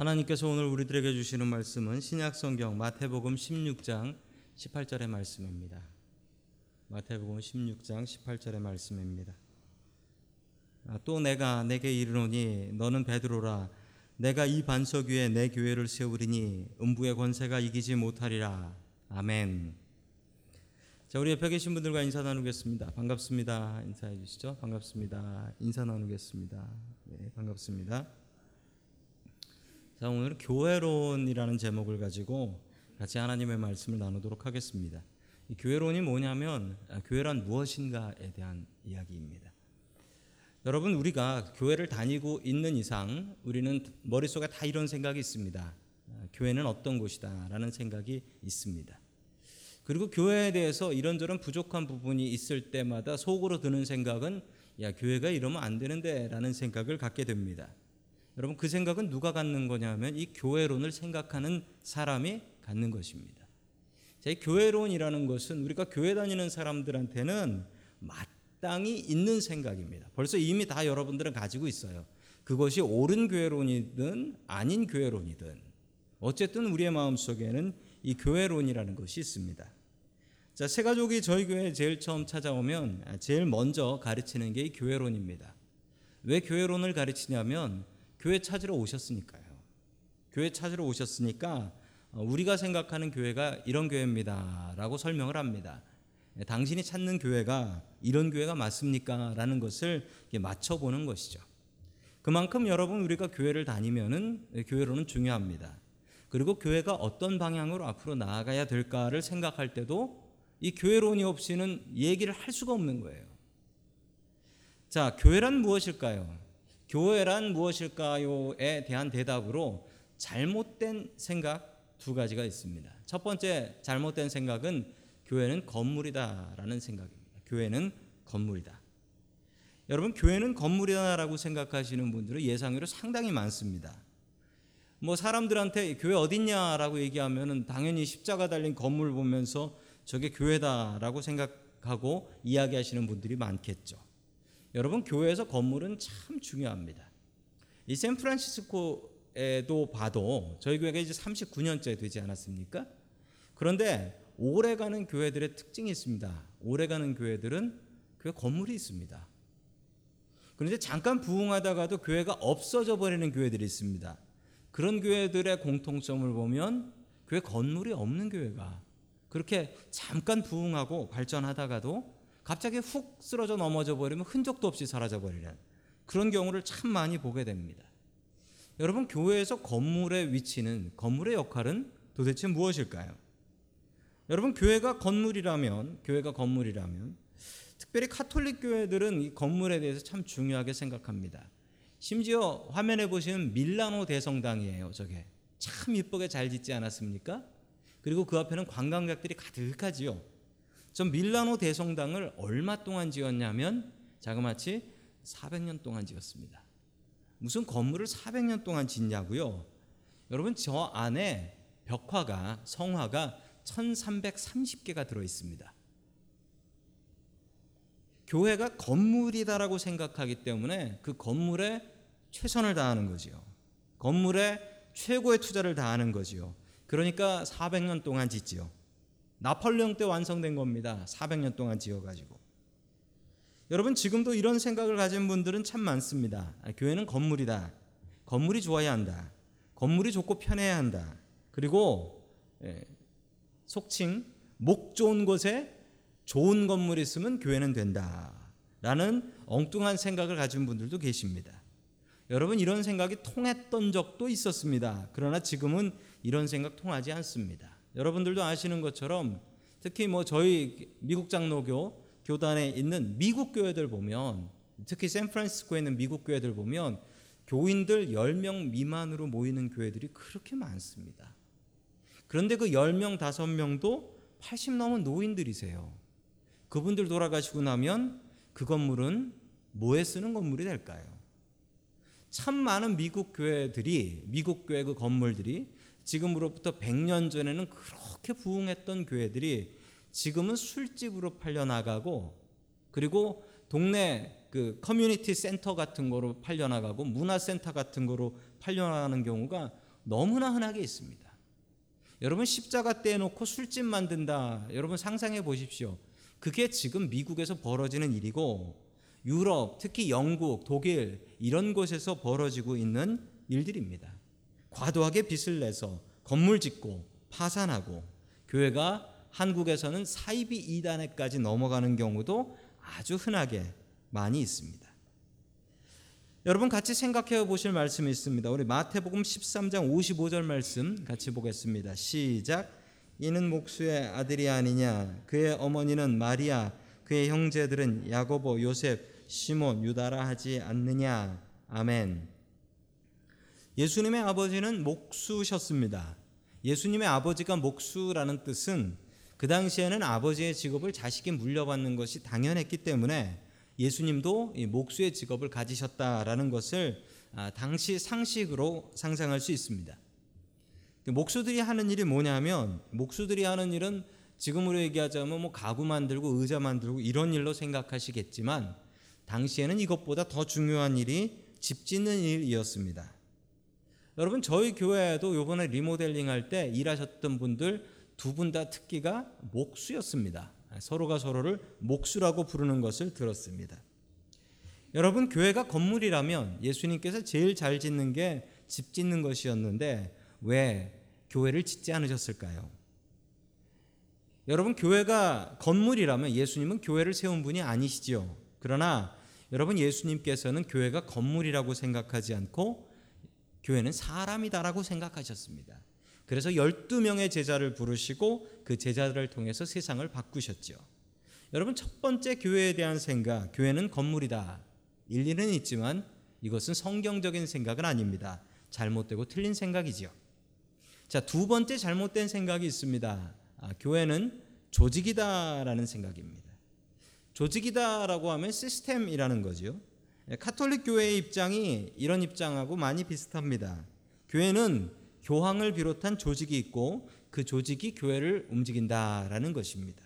하나님께서 오늘 우리들에게 주시는 말씀은 신약 성경 마태복음 16장 18절의 말씀입니다. 마태복음 16장 18절의 말씀입니다. 아, 또 내가 내게 이르노니 너는 베드로라 내가 이 반석 위에 내 교회를 세우리니 음부의 권세가 이기지 못하리라. 아멘. 자, 우리 옆에 계신 분들과 인사 나누겠습니다. 반갑습니다. 인사해 주시죠. 반갑습니다. 인사 나누겠습니다. 네, 반갑습니다. 자, 오늘 교회론이라는 제목을 가지고 같이 하나님의 말씀을 나누도록 하겠습니다. 이 교회론이 뭐냐면 아, 교회란 무엇인가에 대한 이야기입니다. 여러분 우리가 교회를 다니고 있는 이상 우리는 머릿속에 다 이런 생각이 있습니다. 아, 교회는 어떤 곳이다라는 생각이 있습니다. 그리고 교회에 대해서 이런저런 부족한 부분이 있을 때마다 속으로 드는 생각은 야 교회가 이러면 안 되는데라는 생각을 갖게 됩니다. 여러분 그 생각은 누가 갖는 거냐면 이 교회론을 생각하는 사람이 갖는 것입니다. 자, 이 교회론이라는 것은 우리가 교회 다니는 사람들한테는 마땅히 있는 생각입니다. 벌써 이미 다 여러분들은 가지고 있어요. 그것이 옳은 교회론이든 아닌 교회론이든 어쨌든 우리의 마음 속에는 이 교회론이라는 것이 있습니다. 자, 새 가족이 저희 교회에 제일 처음 찾아오면 제일 먼저 가르치는 게 이 교회론입니다. 왜 교회론을 가르치냐면 교회 찾으러 오셨으니까요. 교회 찾으러 오셨으니까 어, 우리가 생각하는 교회가 이런 교회입니다라고 설명을 합니다. 예, 당신이 찾는 교회가 이런 교회가 맞습니까? 라는 것을 맞춰보는 것이죠. 그만큼 여러분 우리가 교회를 다니면은 예, 교회로는 중요합니다. 그리고 교회가 어떤 방향으로 앞으로 나아가야 될까를 생각할 때도 이 교회론이 없이는 얘기를 할 수가 없는 거예요. 자, 교회란 무엇일까요? 교회란 무엇일까요에 대한 대답으로 잘못된 생각 두 가지가 있습니다. 첫 번째 잘못된 생각은 교회는 건물이다라는 생각입니다. 교회는 건물이다. 여러분 교회는 건물이다라고 생각하시는 분들은 예상외로 상당히 많습니다. 뭐 사람들한테 교회 어딨냐라고 얘기하면은 당연히 십자가 달린 건물 보면서 저게 교회다라고 생각하고 이야기하시는 분들이 많겠죠. 여러분 교회에서 건물은 참 중요합니다. 이 샌프란시스코에도 봐도 저희 교회가 이제 39년째 되지 않았습니까? 그런데 오래가는 교회들의 특징이 있습니다. 오래가는 교회들은 교회 건물이 있습니다. 그런데 잠깐 부흥하다가도 교회가 없어져 버리는 교회들이 있습니다. 그런 교회들의 공통점을 보면 교회 건물이 없는 교회가 그렇게 잠깐 부흥하고 발전하다가도 갑자기 훅 쓰러져 넘어져 버리면 흔적도 없이 사라져 버리는 그런 경우를 참 많이 보게 됩니다. 여러분 교회에서 건물의 위치는 건물의 역할은 도대체 무엇일까요? 여러분 교회가 건물이라면 교회가 건물이라면 특별히 카톨릭 교회들은 이 건물에 대해서 참 중요하게 생각합니다. 심지어 화면에 보시는 밀라노 대성당이에요. 저게 참 이쁘게 잘 짓지 않았습니까? 그리고 그 앞에는 관광객들이 가득하지요. 전 밀라노 대성당을 얼마 동안 지었냐면 자그마치 400년 동안 지었습니다. 무슨 건물을 400년 동안 짓냐고요? 여러분 저 안에 벽화가 성화가 1330개가 들어 있습니다. 교회가 건물이다라고 생각하기 때문에 그 건물에 최선을 다하는 거지요. 건물에 최고의 투자를 다하는 거지요. 그러니까 400년 동안 짓지요. 나폴레옹 때 완성된 겁니다. 400년 동안 지어가지고. 여러분 지금도 이런 생각을 가진 분들은 참 많습니다. 아, 교회는 건물이다. 건물이 좋아야 한다. 건물이 좋고 편해야 한다. 그리고 예, 속칭 목 좋은 곳에 좋은 건물이 있으면 교회는 된다. 라는 엉뚱한 생각을 가진 분들도 계십니다. 여러분 이런 생각이 통했던 적도 있었습니다. 그러나 지금은 이런 생각 통하지 않습니다. 여러분들도 아시는 것처럼 특히 뭐 저희 미국 장로교 교단에 있는 미국 교회들 보면 특히 샌프란시스코에 있는 미국 교회들 보면 교인들 10명 미만으로 모이는 교회들이 그렇게 많습니다. 그런데 그 10명, 5명도 80 넘은 노인들이세요. 그분들 돌아가시고 나면 그 건물은 뭐에 쓰는 건물이 될까요? 참 많은 미국 교회들이 미국 교회 그 건물들이 지금으로부터 100년 전에는 그렇게 부흥했던 교회들이 지금은 술집으로 팔려 나가고 그리고 동네 그 커뮤니티 센터 같은 거로 팔려 나가고 문화 센터 같은 거로 팔려 나가는 경우가 너무나 흔하게 있습니다. 여러분 십자가 떼놓고 술집 만든다. 여러분 상상해 보십시오. 그게 지금 미국에서 벌어지는 일이고 유럽, 특히 영국, 독일 이런 곳에서 벌어지고 있는 일들입니다. 과도하게 빚을 내서 건물 짓고 파산하고 교회가 한국에서는 사이비 이단에까지 넘어가는 경우도 아주 흔하게 많이 있습니다. 여러분 같이 생각해 보실 말씀이 있습니다. 우리 마태복음 13장 55절 말씀 같이 보겠습니다. 시작. 이는 목수의 아들이 아니냐 그의 어머니는 마리아 그의 형제들은 야고보 요셉 시몬 유다라 하지 않느냐 아멘. 예수님의 아버지는 목수셨습니다. 예수님의 아버지가 목수라는 뜻은 그 당시에는 아버지의 직업을 자식이 물려받는 것이 당연했기 때문에 예수님도 목수의 직업을 가지셨다라는 것을 아, 당시 상식으로 상상할 수 있습니다. 그 목수들이 하는 일이 뭐냐면 목수들이 하는 일은 지금으로 얘기하자면 뭐 가구 만들고 의자 만들고 이런 일로 생각하시겠지만 당시에는 이것보다 더 중요한 일이 집 짓는 일이었습니다. 여러분 저희 교회에도 요번에 리모델링 할 때 일하셨던 분들 두 분 다 특기가 목수였습니다. 서로가 서로를 목수라고 부르는 것을 들었습니다. 여러분 교회가 건물이라면 예수님께서 제일 잘 짓는 게 집 짓는 것이었는데 왜 교회를 짓지 않으셨을까요? 여러분 교회가 건물이라면 예수님은 교회를 세운 분이 아니시지요. 그러나 여러분 예수님께서는 교회가 건물이라고 생각하지 않고 교회는 사람이다라고 생각하셨습니다. 그래서 12명의 제자를 부르시고 그 제자들을 통해서 세상을 바꾸셨죠. 여러분 첫 번째 교회에 대한 생각, 교회는 건물이다. 일리는 있지만 이것은 성경적인 생각은 아닙니다. 잘못되고 틀린 생각이지요. 자, 두 번째 잘못된 생각이 있습니다. 아, 교회는 조직이다라는 생각입니다. 조직이다라고 하면 시스템이라는. 예, 카톨릭 교회의 입장이 이런 입장하고 많이 비슷합니다. 교회는 교황을 비롯한 조직이 있고 그 조직이 교회를 움직인다라는 것입니다.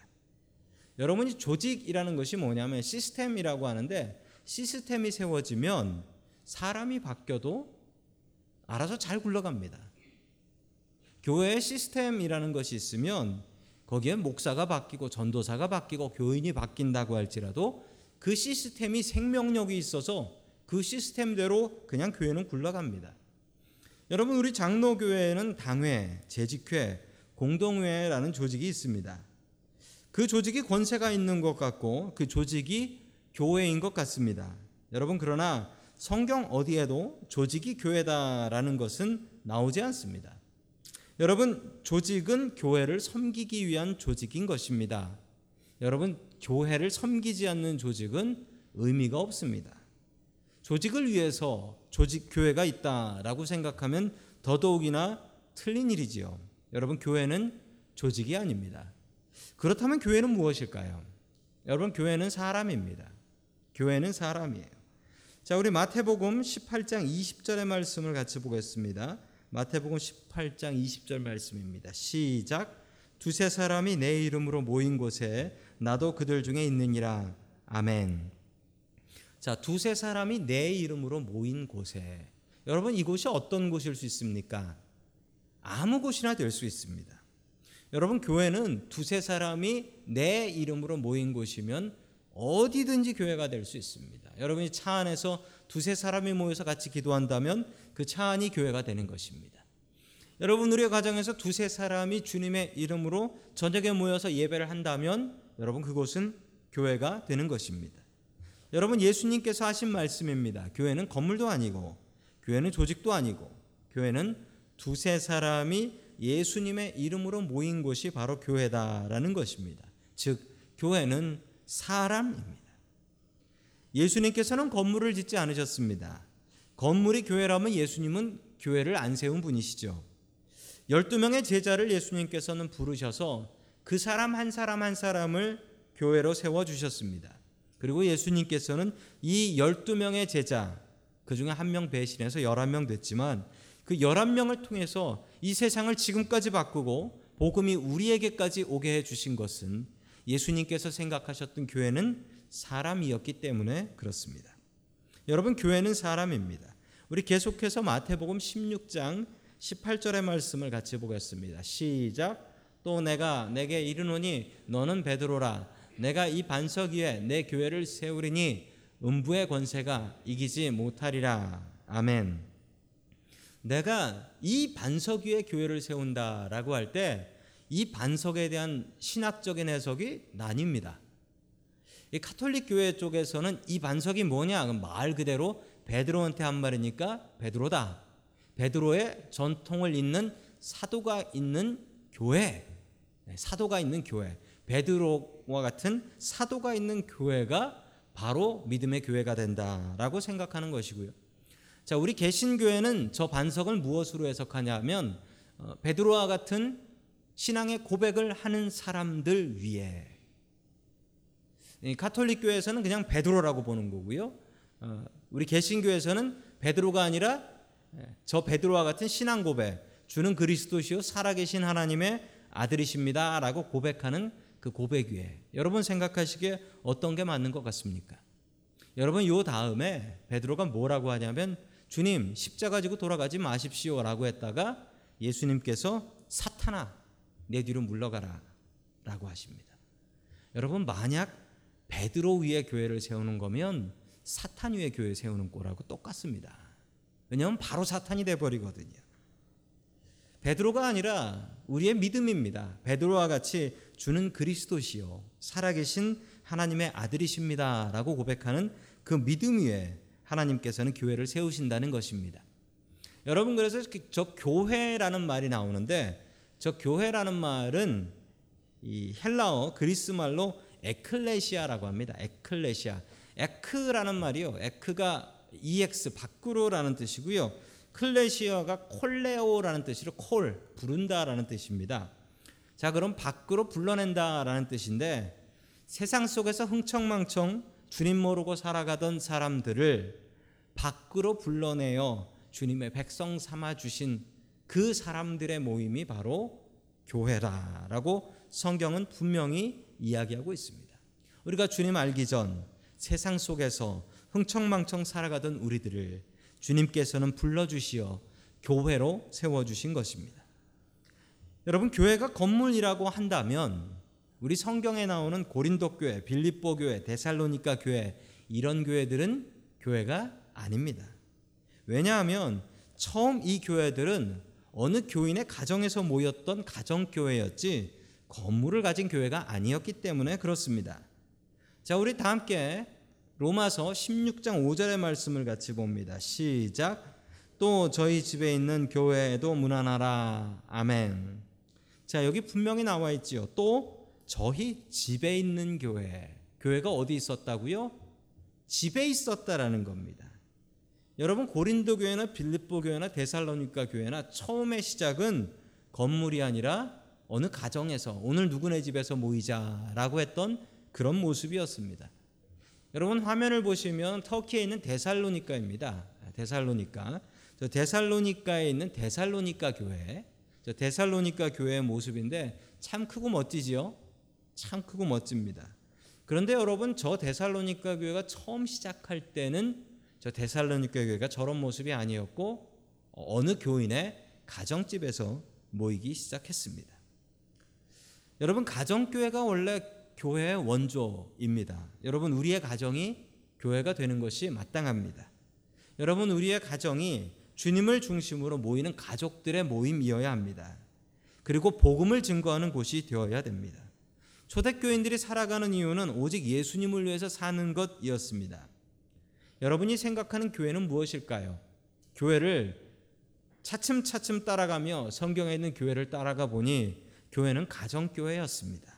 여러분이 조직이라는 것이 뭐냐면 시스템이라고 하는데 시스템이 세워지면 사람이 바뀌어도 알아서 잘 굴러갑니다. 교회의 시스템이라는 것이 있으면 거기에 목사가 바뀌고 전도사가 바뀌고 교인이 바뀐다고 할지라도 그 시스템이 생명력이 있어서 그 시스템대로 그냥 교회는 굴러갑니다. 여러분 우리 장로교회에는 당회, 재직회, 공동회라는 조직이 있습니다. 그 조직이 권세가 있는 것 같고 그 조직이 교회인 것 같습니다. 여러분 그러나 성경 어디에도 조직이 교회다라는 것은 나오지 않습니다. 여러분 조직은 교회를 섬기기 위한 조직인 것입니다. 여러분 교회를 섬기지 않는 조직은 의미가 없습니다. 조직을 위해서 조직 교회가 있다라고 생각하면 더더욱이나 틀린 일이지요. 여러분 교회는 조직이 아닙니다. 그렇다면 교회는 무엇일까요? 여러분 교회는 사람입니다. 교회는 사람이에요. 자, 우리 마태복음 18장 20절의 말씀을 같이 보겠습니다. 마태복음 18장 20절 말씀입니다. 시작. 두세 사람이 내 이름으로 모인 곳에 나도 그들 중에 있느니라. 아멘. 자, 두세 사람이 내 이름으로 모인 곳에 여러분 이곳이 어떤 곳일 수 있습니까? 아무 곳이나 될 수 있습니다. 여러분 교회는 두세 사람이 내 이름으로 모인 곳이면 어디든지 교회가 될 수 있습니다. 여러분이 차 안에서 두세 사람이 모여서 같이 기도한다면 그 차 안이 교회가 되는 것입니다. 여러분 우리의 가정에서 두세 사람이 주님의 이름으로 저녁에 모여서 예배를 한다면 여러분 그곳은 교회가 되는 것입니다. 여러분 예수님께서 하신 말씀입니다. 교회는 건물도 아니고 교회는 조직도 아니고 교회는 두세 사람이 예수님의 이름으로 모인 곳이 바로 교회다라는 것입니다. 즉 교회는 사람입니다. 예수님께서는 건물을 짓지 않으셨습니다. 건물이 교회라면 예수님은 교회를 안 세운 분이시죠. 12명의 제자를 예수님께서는 부르셔서 그 사람 한 사람 한 사람을 교회로 세워 주셨습니다. 그리고 예수님께서는 이 12명의 제자, 그 중에 한 명 배신해서 11명 됐지만 그 11명을 통해서 이 세상을 지금까지 바꾸고 복음이 우리에게까지 오게 해 주신 것은 예수님께서 생각하셨던 교회는 사람이었기 때문에 그렇습니다. 여러분 교회는 사람입니다. 우리 계속해서 마태복음 16장 18절의 말씀을 같이 보겠습니다. 시작. 또 내가 내게 이르노니 너는 베드로라 내가 이 반석 위에 내 교회를 세우리니 음부의 권세가 이기지 못하리라. 아멘. 내가 이 반석 위에 교회를 세운다라고 할 때 이 반석에 대한 신학적인 해석이 나뉩니다. 이 카톨릭 교회 쪽에서는 이 반석이 뭐냐? 말 그대로 베드로한테 한 말이니까 베드로다. 베드로의 전통을 잇는 사도가 있는 교회, 네, 사도가 있는 교회, 베드로와 같은 사도가 있는 교회가 바로 믿음의 교회가 된다라고 생각하는 것이고요. 자, 우리 개신교회는 저 반석을 무엇으로 해석하냐면 어, 베드로와 같은 신앙의 고백을 하는 사람들 위에 카톨릭 교회에서는 그냥 베드로라고 보는 거고요. 어, 우리 개신교에서는 베드로가 아니라 예, 저 베드로와 같은 신앙 고백, 주는 그리스도시요 살아계신 하나님의 아들이십니다라고 고백하는 그 고백 위에 여러분 생각하시기에 어떤 게 맞는 것 같습니까? 여러분 요 다음에 베드로가 뭐라고 하냐면 주님 십자가 지고 돌아가지 마십시오라고 했다가 예수님께서 사탄아 내 뒤로 물러가라 라고 하십니다. 여러분 만약 베드로 위에 교회를 세우는 거면 사탄 위에 교회 세우는 거라고 똑같습니다. 왜냐하면 바로 사탄이 돼 버리거든요. 베드로가 아니라 우리의 믿음입니다. 베드로와 같이 주는 그리스도시요 살아계신 하나님의 아들이십니다라고 고백하는 그 믿음 위에 하나님께서는 교회를 세우신다는 것입니다. 여러분 그래서 저 교회라는 말이 나오는데 저 교회라는 말은 이 헬라어 그리스 말로 에클레시아라고 합니다. 에클레시아. 에크라는 말이요. 에크가 ex 밖으로라는 뜻이고요. 클레시아가 콜레오라는 뜻으로 콜 부른다라는 뜻입니다. 자, 그럼 밖으로 불러낸다라는 뜻인데 세상 속에서 흥청망청 주님 모르고 살아가던 사람들을 밖으로 불러내어 주님의 백성 삼아 주신 그 사람들의 모임이 바로 교회다라고 성경은 분명히 이야기하고 있습니다. 우리가 주님 알기 전 세상 속에서 흥청망청 살아가던 우리들을 주님께서는 불러주시어 교회로 세워주신 것입니다. 여러분, 교회가 건물이라고 한다면 우리 성경에 나오는 고린도 교회, 빌립보 교회, 데살로니카 교회 이런 교회들은 교회가 아닙니다. 왜냐하면 처음 이 교회들은 어느 교인의 가정에서 모였던 가정교회였지 건물을 가진 교회가 아니었기 때문에 그렇습니다. 자, 우리 다 함께 로마서 16장 5절의 말씀을 같이 봅니다. 시작. 또 저희 집에 있는 교회에도 문안하라. 아멘. 자, 여기 분명히 나와 있지요. 또 저희 집에 있는 교회. 교회가 어디 있었다고요? 집에 있었다라는 겁니다. 여러분 고린도 교회나 빌립보 교회나 데살로니가 교회나 처음의 시작은 건물이 아니라 어느 가정에서 오늘 누구네 집에서 모이자라고 했던 그런 모습이었습니다. 여러분 화면을 보시면 터키에 있는 데살로니카입니다. 데살로니카. 저 데살로니카에 있는 데살로니카 교회. 저 데살로니카 교회의 모습인데 참 크고 멋지지요? 참 크고 멋집니다. 그런데 여러분 저 데살로니카 교회가 처음 시작할 때는 저 데살로니카 교회가 저런 모습이 아니었고 어느 교인의 가정집에서 모이기 시작했습니다. 여러분 가정교회가 원래 교회의 원조입니다. 여러분 우리의 가정이 교회가 되는 것이 마땅합니다. 여러분 우리의 가정이 주님을 중심으로 모이는 가족들의 모임이어야 합니다. 그리고 복음을 증거하는 곳이 되어야 됩니다. 초대교인들이 살아가는 이유는 오직 예수님을 위해서 사는 것이었습니다. 여러분이 생각하는 교회는 무엇일까요? 교회를 차츰차츰 따라가며 성경에 있는 교회를 따라가 보니 교회는 가정교회였습니다.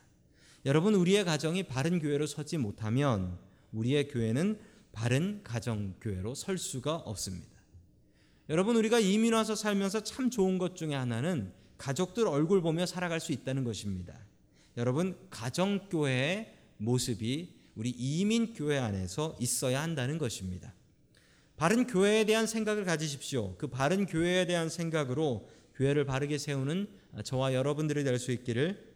여러분 우리의 가정이 바른 교회로 서지 못하면 우리의 교회는 바른 가정 교회로 설 수가 없습니다. 여러분 우리가 이민 와서 살면서 참 좋은 것 중에 하나는 가족들 얼굴 보며 살아갈 수 있다는 것입니다. 여러분 가정 교회의 모습이 우리 이민 교회 안에서 있어야 한다는 것입니다. 바른 교회에 대한 생각을 가지십시오. 그 바른 교회에 대한 생각으로 교회를 바르게 세우는 저와 여러분들이 될 수 있기를